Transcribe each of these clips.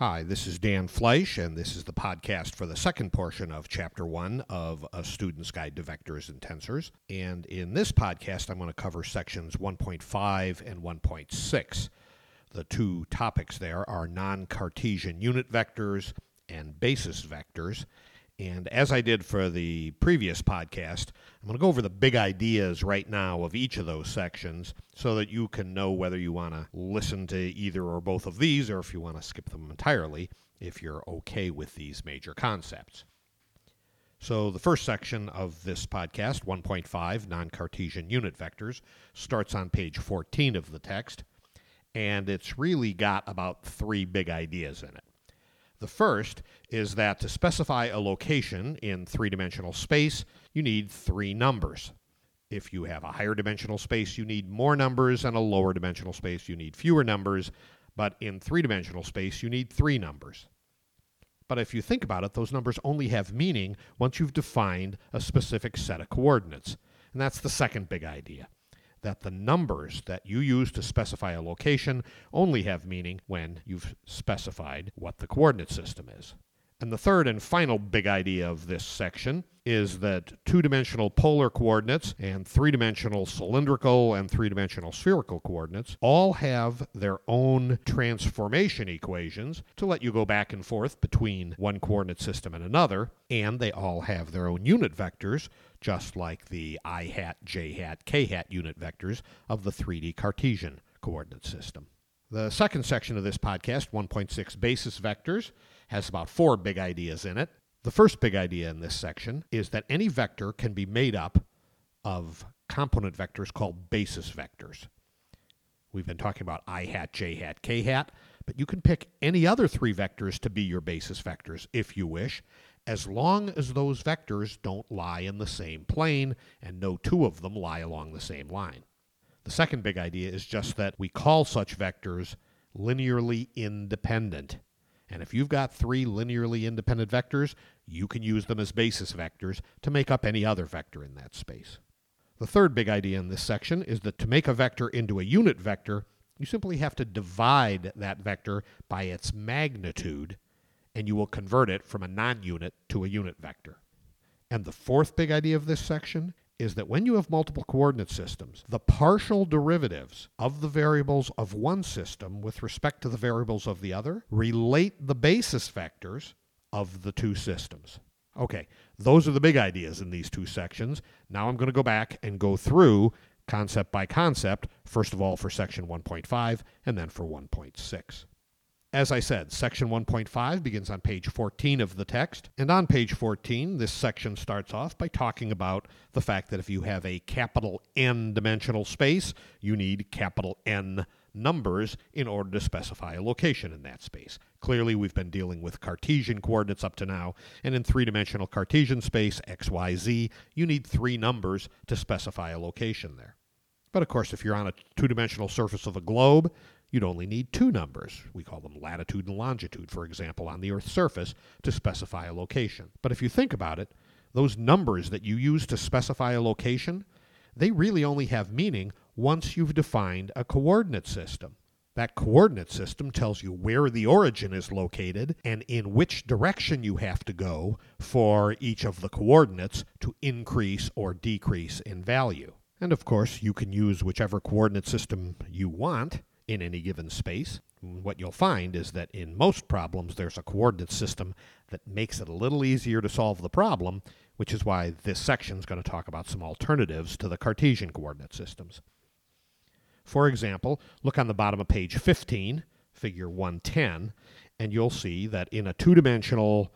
Hi, this is Dan Fleisch, and this is the podcast for the second portion of Chapter 1 of A Student's Guide to Vectors and Tensors. And in this podcast, I'm going to cover sections 1.5 and 1.6. The two topics there are non Cartesian unit vectors and basis vectors. And as I did for the previous podcast, I'm going to go over the big ideas right now of each of those sections so that you can know whether you want to listen to either or both of these or if you want to skip them entirely if you're okay with these major concepts. So, the first section of this podcast, 1.5 non Cartesian unit vectors, starts on page 14 of the text, and it's really got about three big ideas in it. The first is that to specify a location in three dimensional space, you need three numbers. If you have a higher dimensional space, you need more numbers, and a lower dimensional space, you need fewer numbers. But in three dimensional space, you need three numbers. But if you think about it, those numbers only have meaning once you've defined a specific set of coordinates. And that's the second big idea that the numbers that you use to specify a location only have meaning when you've specified what the coordinate system is. And the third and final big idea of this section is that two dimensional polar coordinates and three dimensional cylindrical and three dimensional spherical coordinates all have their own transformation equations to let you go back and forth between one coordinate system and another, and they all have their own unit vectors, just like the i hat, j hat, k hat unit vectors of the 3D Cartesian coordinate system. The second section of this podcast, 1.6 basis vectors, has about four big ideas in it. The first big idea in this section is that any vector can be made up of component vectors called basis vectors. We've been talking about i hat, j hat, k hat, but you can pick any other three vectors to be your basis vectors if you wish, as long as those vectors don't lie in the same plane and no two of them lie along the same line. The second big idea is just that we call such vectors linearly independent. And if you've got three linearly independent vectors, you can use them as basis vectors to make up any other vector in that space. The third big idea in this section is that to make a vector into a unit vector, you simply have to divide that vector by its magnitude, and you will convert it from a non unit to a unit vector. And the fourth big idea of this section is that when you have multiple coordinate systems, the partial derivatives of the variables of one system with respect to the variables of the other relate the basis vectors of the two systems. Okay, those are the big ideas in these two sections. Now I'm going to go back and go through concept by concept, first of all for section 1.5 and then for 1.6. As I said, section 1.5 begins on page 14 of the text. And on page 14, this section starts off by talking about the fact that if you have a capital N dimensional space, you need capital N numbers in order to specify a location in that space. Clearly, we've been dealing with Cartesian coordinates up to now, and in three dimensional Cartesian space, x, y, z, you need three numbers to specify a location there. But of course, if you're on a two dimensional surface of a globe, you'd only need two numbers. We call them latitude and longitude, for example, on the Earth's surface to specify a location. But if you think about it, those numbers that you use to specify a location, they really only have meaning once you've defined a coordinate system. That coordinate system tells you where the origin is located and in which direction you have to go for each of the coordinates to increase or decrease in value. And of course, you can use whichever coordinate system you want in any given space. What you'll find is that in most problems, there's a coordinate system that makes it a little easier to solve the problem, which is why this section is going to talk about some alternatives to the Cartesian coordinate systems. For example, look on the bottom of page 15, figure 110, and you'll see that in a two dimensional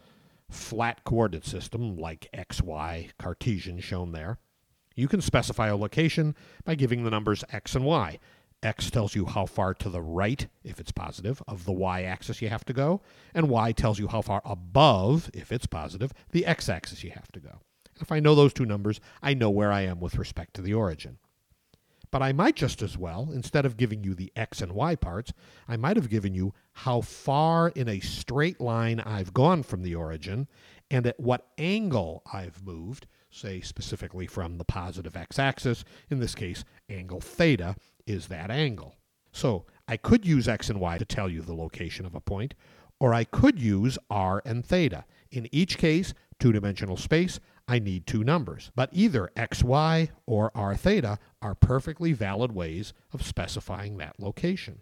flat coordinate system like xy Cartesian shown there, you can specify a location by giving the numbers x and y. X tells you how far to the right, if it's positive, of the y axis you have to go, and y tells you how far above, if it's positive, the x axis you have to go. If I know those two numbers, I know where I am with respect to the origin. But I might just as well, instead of giving you the x and y parts, I might have given you how far in a straight line I've gone from the origin and at what angle I've moved, say specifically from the positive x axis, in this case, angle theta, is that angle. So I could use x and y to tell you the location of a point, or I could use r and theta. In each case, two-dimensional space, I need two numbers. But either xy or r theta are perfectly valid ways of specifying that location.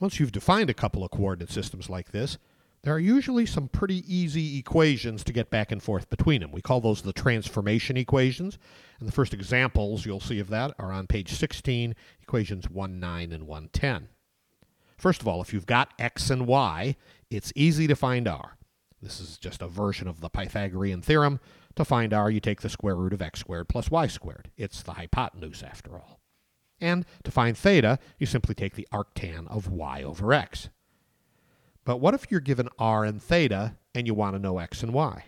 Once you've defined a couple of coordinate systems like this, there are usually some pretty easy equations to get back and forth between them. We call those the transformation equations. And the first examples you'll see of that are on page 16, equations 1, 9, and 110. First of all, if you've got x and y, it's easy to find r. This is just a version of the Pythagorean theorem. To find r, you take the square root of x squared plus y squared. It's the hypotenuse, after all. And to find theta, you simply take the arctan of y over x. But what if you're given r and theta and you want to know x and y?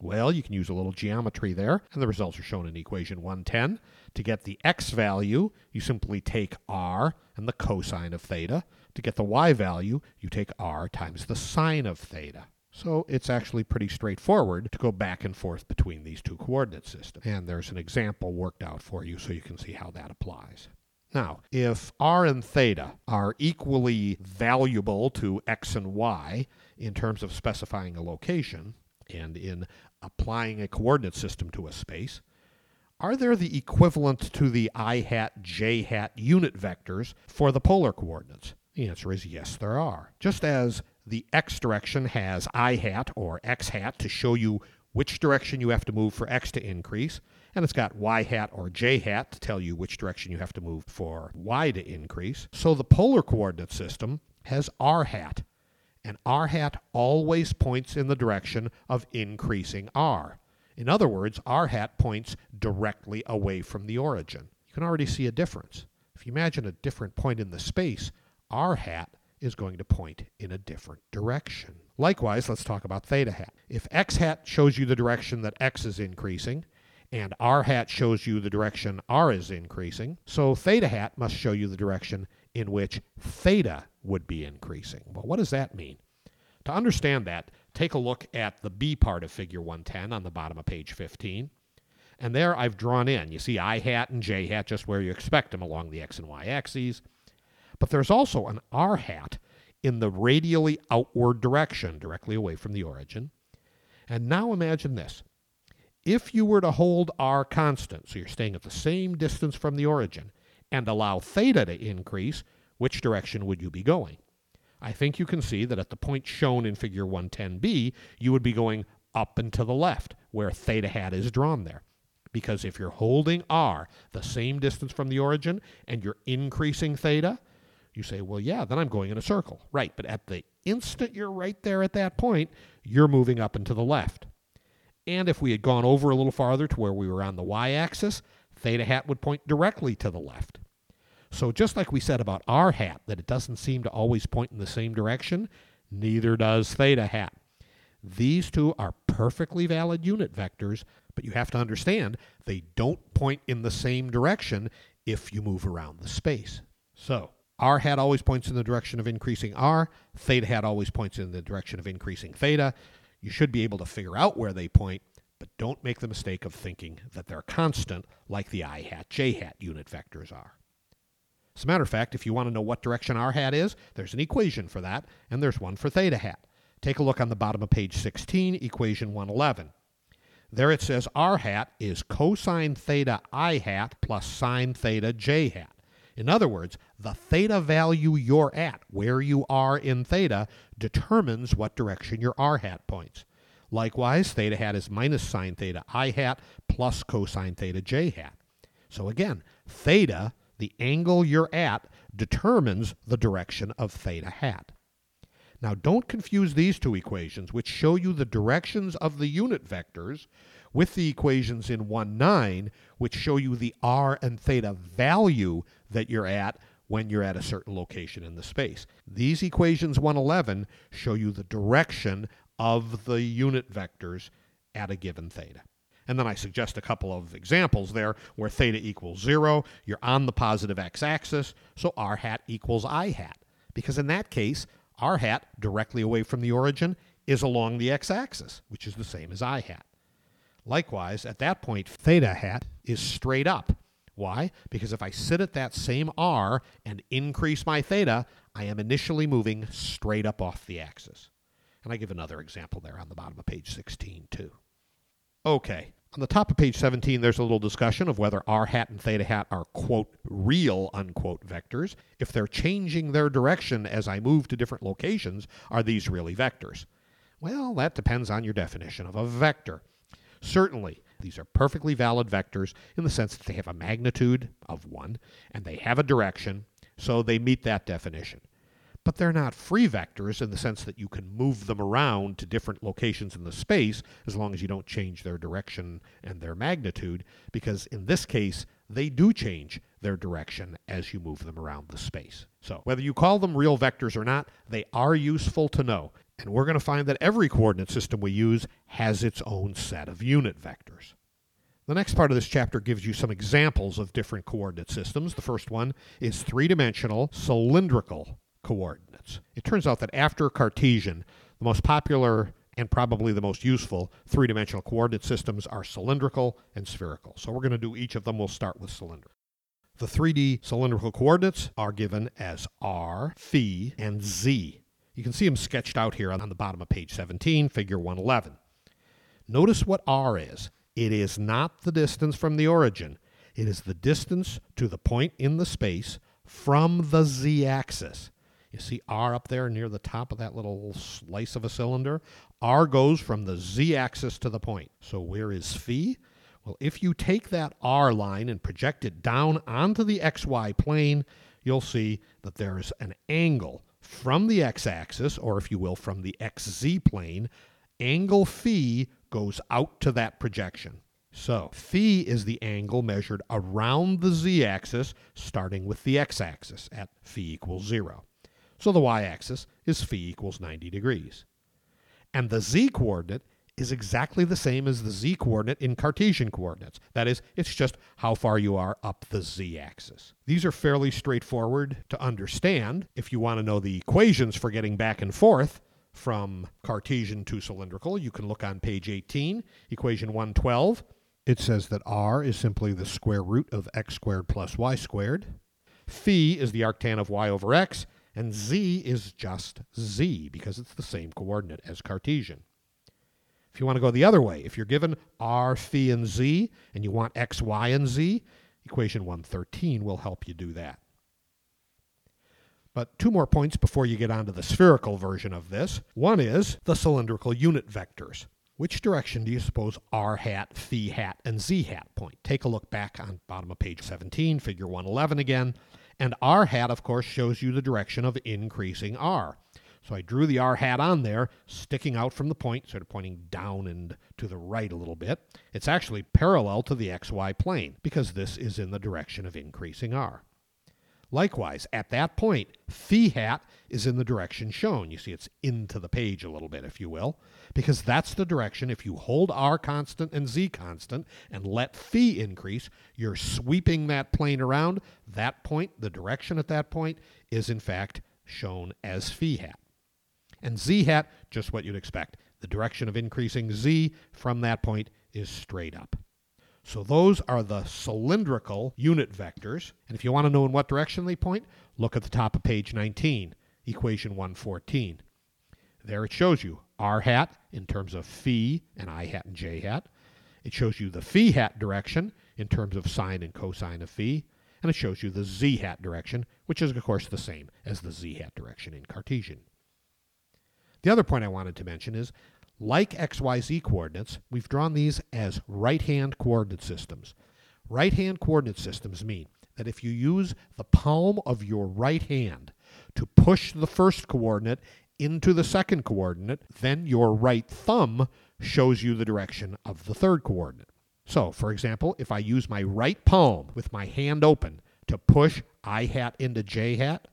Well, you can use a little geometry there, and the results are shown in equation 110. To get the x value, you simply take r and the cosine of theta. To get the y value, you take r times the sine of theta. So it's actually pretty straightforward to go back and forth between these two coordinate systems. And there's an example worked out for you so you can see how that applies. Now, if r and theta are equally valuable to x and y in terms of specifying a location and in applying a coordinate system to a space, are there the equivalent to the i hat, j hat unit vectors for the polar coordinates? The answer is yes, there are. Just as the x direction has i hat or x hat to show you which direction you have to move for x to increase, and it's got y hat or j hat to tell you which direction you have to move for y to increase. So the polar coordinate system has r hat, and r hat always points in the direction of increasing r. In other words, r hat points directly away from the origin. You can already see a difference. If you imagine a different point in the space, r hat is going to point in a different direction. Likewise, let's talk about theta hat. If x hat shows you the direction that x is increasing, and r hat shows you the direction r is increasing, so theta hat must show you the direction in which theta would be increasing. Well, what does that mean? To understand that, take a look at the B part of figure 110 on the bottom of page 15. And there I've drawn in, you see I hat and J hat just where you expect them along the X and Y axes. But there's also an R hat in the radially outward direction, directly away from the origin. And now imagine this. If you were to hold R constant, so you're staying at the same distance from the origin, and allow theta to increase, which direction would you be going? I think you can see that at the point shown in figure 110b, you would be going up and to the left, where theta hat is drawn there. Because if you're holding r the same distance from the origin and you're increasing theta, you say, well, yeah, then I'm going in a circle. Right, but at the instant you're right there at that point, you're moving up and to the left. And if we had gone over a little farther to where we were on the y axis, theta hat would point directly to the left. So just like we said about r hat, that it doesn't seem to always point in the same direction, neither does theta hat. These two are perfectly valid unit vectors, but you have to understand they don't point in the same direction if you move around the space. So, r hat always points in the direction of increasing r, theta hat always points in the direction of increasing theta. You should be able to figure out where they point, but don't make the mistake of thinking that they're constant like the i hat, j hat unit vectors are. As a matter of fact, if you want to know what direction r hat is, there's an equation for that, and there's one for theta hat. Take a look on the bottom of page 16, equation 111. There it says r hat is cosine theta i hat plus sine theta j hat. In other words, the theta value you're at, where you are in theta, determines what direction your r hat points. Likewise, theta hat is minus sine theta i hat plus cosine theta j hat. So again, theta, the angle you're at, determines the direction of theta hat. Now don't confuse these two equations, which show you the directions of the unit vectors, with the equations in 1, 9, which show you the r and theta value that you're at when you're at a certain location in the space. These equations 111 show you the direction of the unit vectors at a given theta. And then I suggest a couple of examples there where theta equals 0, you're on the positive x-axis, so r hat equals i hat. Because in that case, r hat, directly away from the origin, is along the x-axis, which is the same as i hat. Likewise, at that point, theta hat is straight up. Why? Because if I sit at that same r and increase my theta, I am initially moving straight up off the axis. And I give another example there on the bottom of page 16, too. Okay, on the top of page 17, there's a little discussion of whether r hat and theta hat are, quote, real, unquote, vectors. If they're changing their direction as I move to different locations, are these really vectors? Well, that depends on your definition of a vector. Certainly, these are perfectly valid vectors in the sense that they have a magnitude of 1 and they have a direction, so they meet that definition but they're not free vectors in the sense that you can move them around to different locations in the space as long as you don't change their direction and their magnitude, because in this case, they do change their direction as you move them around the space. So, whether you call them real vectors or not, they are useful to know. And we're going to find that every coordinate system we use has its own set of unit vectors. The next part of this chapter gives you some examples of different coordinate systems. The first one is three dimensional cylindrical coordinates. It turns out that after Cartesian, the most popular and probably the most useful three dimensional coordinate systems are cylindrical and spherical. So we're going to do each of them. We'll start with cylindrical. The 3D cylindrical coordinates are given as r, phi, and z. You can see them sketched out here on the bottom of page 17, figure 111. Notice what r is. It is not the distance from the origin. It is the distance to the point in the space from the z-axis. You see R up there near the top of that little slice of a cylinder? R goes from the z axis to the point. So where is phi? Well, if you take that R line and project it down onto the xy plane, you'll see that there's an angle from the x axis, or if you will, from the xz plane. Angle phi goes out to that projection. So, phi is the angle measured around the z axis, starting with the x axis at phi equals 0. So the y-axis is phi equals 90 degrees. And the z-coordinate is exactly the same as the z-coordinate in Cartesian coordinates. That is, it's just how far you are up the z-axis. These are fairly straightforward to understand. If you want to know the equations for getting back and forth from Cartesian to cylindrical, you can look on page 18, equation 112. It says that r is simply the square root of x squared plus y squared. Phi is the arctan of y over x, and z is just z because it's the same coordinate as Cartesian. If you want to go the other way, if you're given r, phi, and z, and you want x, y, and z, equation 113 will help you do that. But two more points before you get onto the spherical version of this. One is the cylindrical unit vectors. Which direction do you suppose r hat, phi hat, and z hat point? Take a look back on bottom of page 17, figure 111 again. And r hat, of course, shows you the direction of increasing r. So I drew the r hat on there, sticking out from the point, sort of pointing down and to the right a little bit. It's actually parallel to the xy plane, because this is in the direction of increasing r. Likewise, at that point, phi hat is in the direction shown. You see, it's into the page a little bit, if you will, because that's the direction. If you hold r constant and z constant and let phi increase, you're sweeping that plane around. That point, the direction at that point, is in fact shown as phi hat. And z hat, just what you'd expect. The direction of increasing z from that point is straight up. So those are the cylindrical unit vectors. And if you want to know in what direction they point, look at the top of page 19, equation 114. There it shows you r hat in terms of phi and i hat and j hat. It shows you the phi hat direction in terms of sine and cosine of phi. And it shows you the z hat direction, which is, of course, the same as the z hat direction in Cartesian. The other point I wanted to mention is like XYZ coordinates, we've drawn these as right-hand coordinate systems. Right-hand coordinate systems mean that if you use the palm of your right hand to push the first coordinate into the second coordinate, then your right thumb shows you the direction of the third coordinate. So, for example, if I use my right palm with my hand open to push I hat into J hat,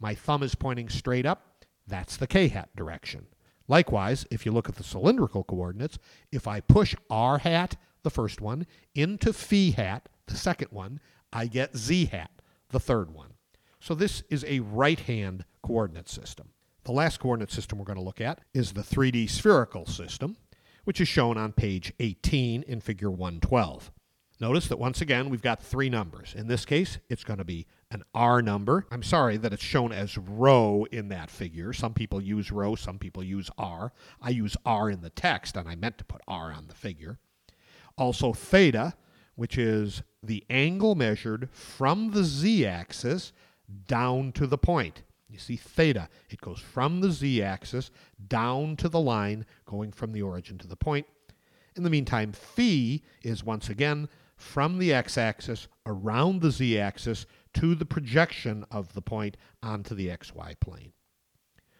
my thumb is pointing straight up. That's the K hat direction. Likewise, if you look at the cylindrical coordinates, if I push r hat, the first one, into phi hat, the second one, I get z hat, the third one. So this is a right-hand coordinate system. The last coordinate system we're going to look at is the 3D spherical system, which is shown on page 18 in figure 112. Notice that once again we've got three numbers. In this case, it's going to be an R number. I'm sorry that it's shown as rho in that figure. Some people use rho, some people use R. I use R in the text, and I meant to put R on the figure. Also, theta, which is the angle measured from the z axis down to the point. You see theta, it goes from the z axis down to the line going from the origin to the point. In the meantime, phi is once again from the x axis around the z axis to the projection of the point onto the xy plane.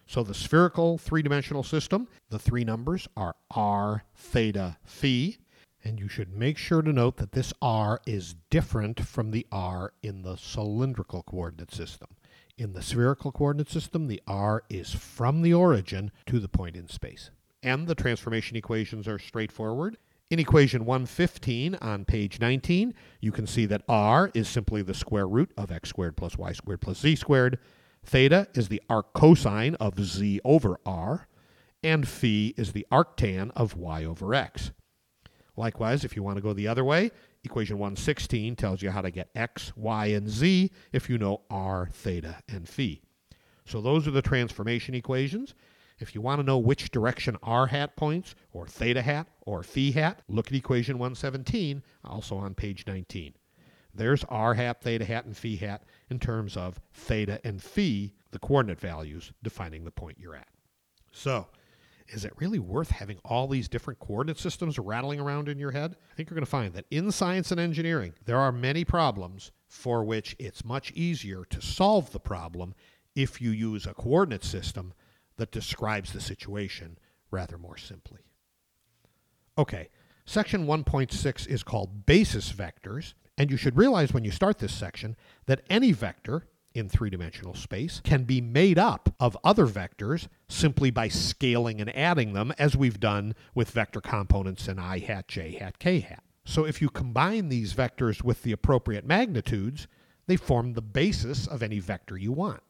So the spherical three dimensional system, the three numbers are r, theta, phi. And you should make sure to note that this r is different from the r in the cylindrical coordinate system. In the spherical coordinate system, the r is from the origin to the point in space. And the transformation equations are straightforward. In equation 115 on page 19, you can see that r is simply the square root of x squared plus y squared plus z squared. Theta is the arc cosine of z over r. And phi is the arctan of y over x. Likewise, if you want to go the other way, equation 116 tells you how to get x, y, and z if you know r, theta, and phi. So those are the transformation equations. If you want to know which direction r hat points, or theta hat, or phi hat, look at equation 117, also on page 19. There's r hat, theta hat, and phi hat in terms of theta and phi, the coordinate values defining the point you're at. So, is it really worth having all these different coordinate systems rattling around in your head? I think you're going to find that in science and engineering, there are many problems for which it's much easier to solve the problem if you use a coordinate system that describes the situation rather more simply. Okay, section 1.6 is called basis vectors, and you should realize when you start this section that any vector in three dimensional space can be made up of other vectors simply by scaling and adding them, as we've done with vector components in i hat, j hat, k hat. So if you combine these vectors with the appropriate magnitudes, they form the basis of any vector you want.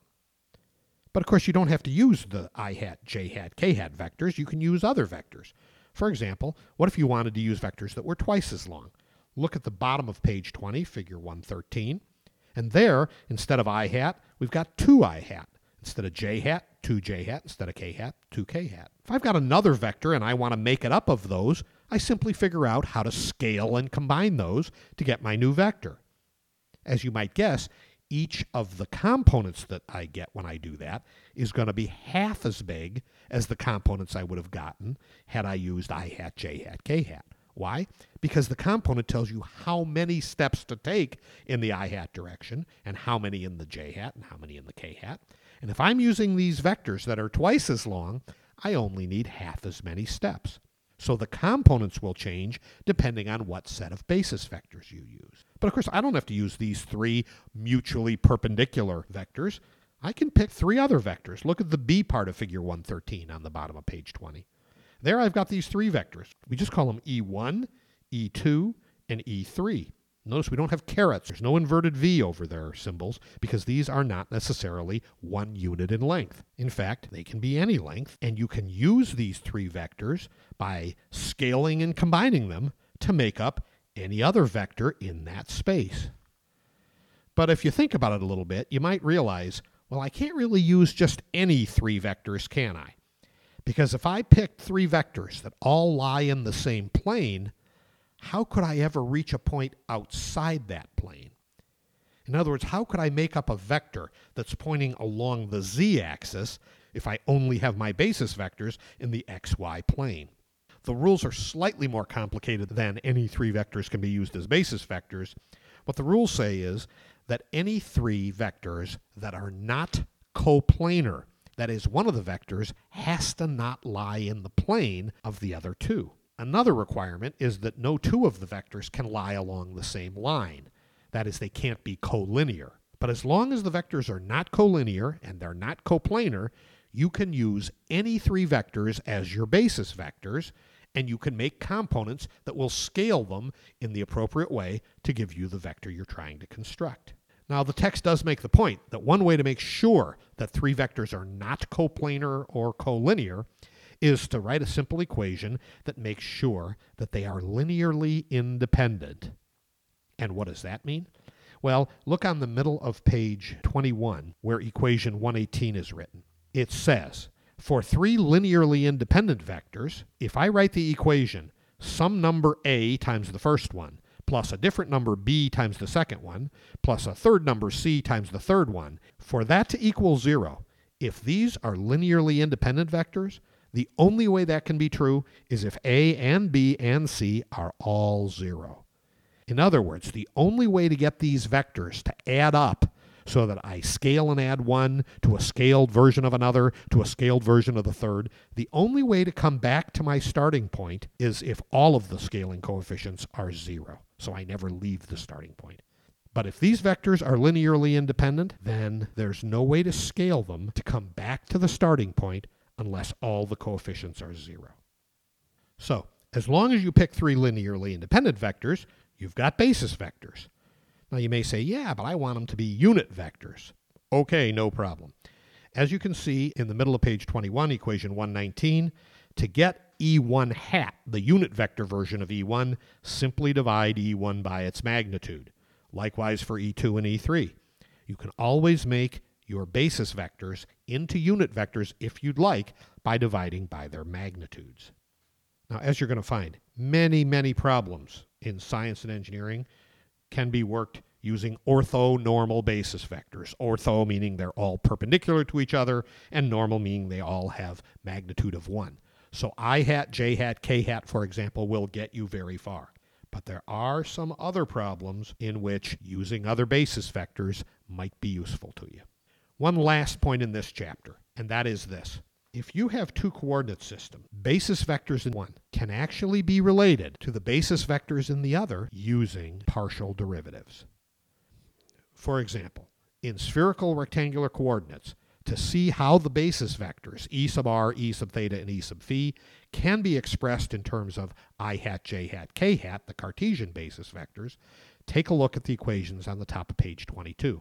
But of course, you don't have to use the i hat, j hat, k hat vectors. You can use other vectors. For example, what if you wanted to use vectors that were twice as long? Look at the bottom of page 20, figure 113. And there, instead of i hat, we've got 2 i hat. Instead of j hat, 2 j hat. Instead of k hat, 2 k hat. If I've got another vector and I want to make it up of those, I simply figure out how to scale and combine those to get my new vector. As you might guess, each of the components that I get when I do that is going to be half as big as the components I would have gotten had I used i hat, j hat, k hat. Why? Because the component tells you how many steps to take in the i hat direction, and how many in the j hat, and how many in the k hat. And if I'm using these vectors that are twice as long, I only need half as many steps. So the components will change depending on what set of basis vectors you use. But of course, I don't have to use these three mutually perpendicular vectors. I can pick three other vectors. Look at the B part of figure 113 on the bottom of page 20. There I've got these three vectors. We just call them E1, E2, and E3. Notice we don't have carets. There's no inverted V over their symbols because these are not necessarily one unit in length. In fact, they can be any length, and you can use these three vectors by scaling and combining them to make up any other vector in that space. But if you think about it a little bit, you might realize, well, I can't really use just any three vectors, can I? Because if I picked three vectors that all lie in the same plane, how could I ever reach a point outside that plane? In other words, how could I make up a vector that's pointing along the z axis if I only have my basis vectors in the xy plane? The rules are slightly more complicated than any three vectors can be used as basis vectors. What the rules say is that any three vectors that are not coplanar that is, one of the vectors has to not lie in the plane of the other two. Another requirement is that no two of the vectors can lie along the same line. That is, they can't be collinear. But as long as the vectors are not collinear and they're not coplanar, you can use any three vectors as your basis vectors, and you can make components that will scale them in the appropriate way to give you the vector you're trying to construct. Now, the text does make the point that one way to make sure that three vectors are not coplanar or collinear is to write a simple equation that makes sure that they are linearly independent. And what does that mean? Well, look on the middle of page 21 where equation 118 is written. It says, for three linearly independent vectors, if I write the equation some number a times the first one plus a different number b times the second one plus a third number c times the third one, for that to equal zero, if these are linearly independent vectors, the only way that can be true is if a and b and c are all zero. In other words, the only way to get these vectors to add up so that I scale and add one to a scaled version of another to a scaled version of the third. The only way to come back to my starting point is if all of the scaling coefficients are zero. So I never leave the starting point. But if these vectors are linearly independent, then there's no way to scale them to come back to the starting point unless all the coefficients are zero. So, as long as you pick three linearly independent vectors, you've got basis vectors. Now you may say, yeah, but I want them to be unit vectors. Okay, no problem. As you can see in the middle of page 21, equation 119, to get E1 hat, the unit vector version of E1, simply divide E1 by its magnitude. Likewise for E2 and E3. You can always make your basis vectors into unit vectors if you'd like by dividing by their magnitudes. Now, as you're going to find, many, many problems in science and engineering can be worked using orthonormal basis vectors. Ortho meaning they're all perpendicular to each other, and normal meaning they all have magnitude of 1. So i hat, j hat, k hat, for example, will get you very far. But there are some other problems in which using other basis vectors might be useful to you. One last point in this chapter, and that is this. If you have two coordinate systems, basis vectors in one can actually be related to the basis vectors in the other using partial derivatives. For example, in spherical rectangular coordinates, to see how the basis vectors e sub r, e sub theta, and e sub phi can be expressed in terms of i hat, j hat, k hat, the Cartesian basis vectors, take a look at the equations on the top of page 22.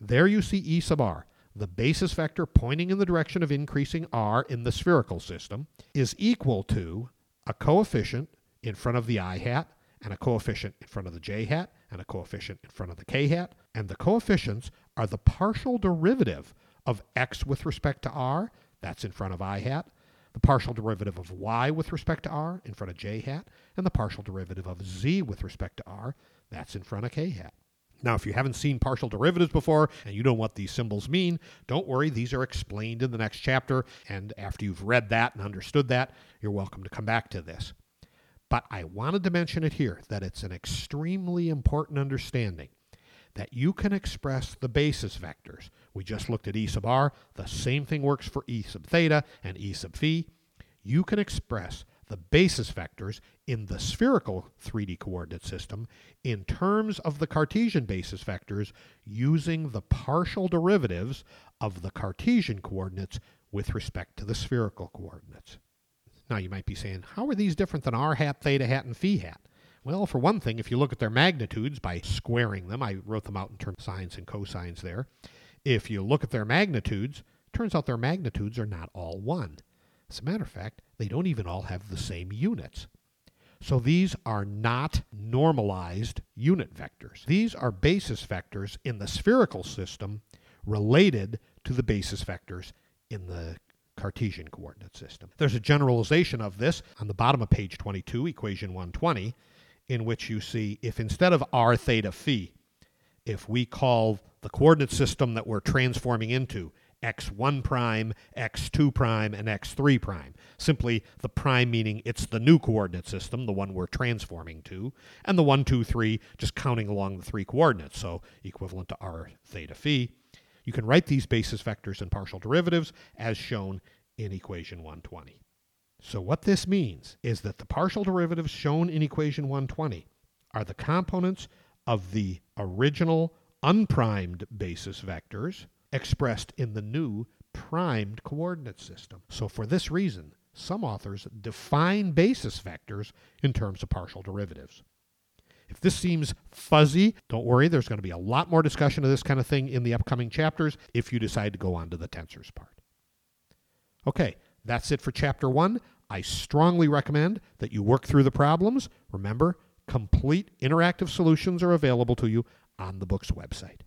There you see e sub r, the basis vector pointing in the direction of increasing r in the spherical system is equal to a coefficient in front of the i hat and a coefficient in front of the j hat and a coefficient in front of the k hat. And the coefficients are the partial derivative of x with respect to r, that's in front of i hat, the partial derivative of y with respect to r in front of j hat, and the partial derivative of z with respect to r, that's in front of k hat. Now, if you haven't seen partial derivatives before and you don't know what these symbols mean, don't worry. These are explained in the next chapter. And after you've read that and understood that, you're welcome to come back to this. But I wanted to mention it here that it's an extremely important understanding that you can express the basis vectors. We just looked at E sub r. The same thing works for E sub theta and E sub phi. You can express the basis vectors in the spherical 3D coordinate system in terms of the Cartesian basis vectors using the partial derivatives of the Cartesian coordinates with respect to the spherical coordinates. Now you might be saying, how are these different than r hat, theta hat, and phi hat? Well, for one thing, if you look at their magnitudes by squaring them, I wrote them out in terms of sines and cosines there. If you look at their magnitudes, turns out their magnitudes are not all 1. As a matter of fact, they don't even all have the same units. So these are not normalized unit vectors. These are basis vectors in the spherical system related to the basis vectors in the Cartesian coordinate system. There's a generalization of this on the bottom of page 22, equation 120, in which you see if instead of r theta phi, if we call the coordinate system that we're transforming into x1 prime, x2 prime, and x3 prime. Simply the prime meaning it's the new coordinate system, the one we're transforming to, and the 1, 2, 3 just counting along the three coordinates, so equivalent to r theta phi. You can write these basis vectors and partial derivatives as shown in equation 120. So what this means is that the partial derivatives shown in equation 120 are the components of the original unprimed basis vectors expressed in the new primed coordinate system. So for this reason, some authors define basis vectors in terms of partial derivatives. If this seems fuzzy, don't worry, there's going to be a lot more discussion of this kind of thing in the upcoming chapters if you decide to go on to the tensors part. Okay, that's it for chapter one. I strongly recommend that you work through the problems. Remember, Complete interactive solutions are available to you on the book's website.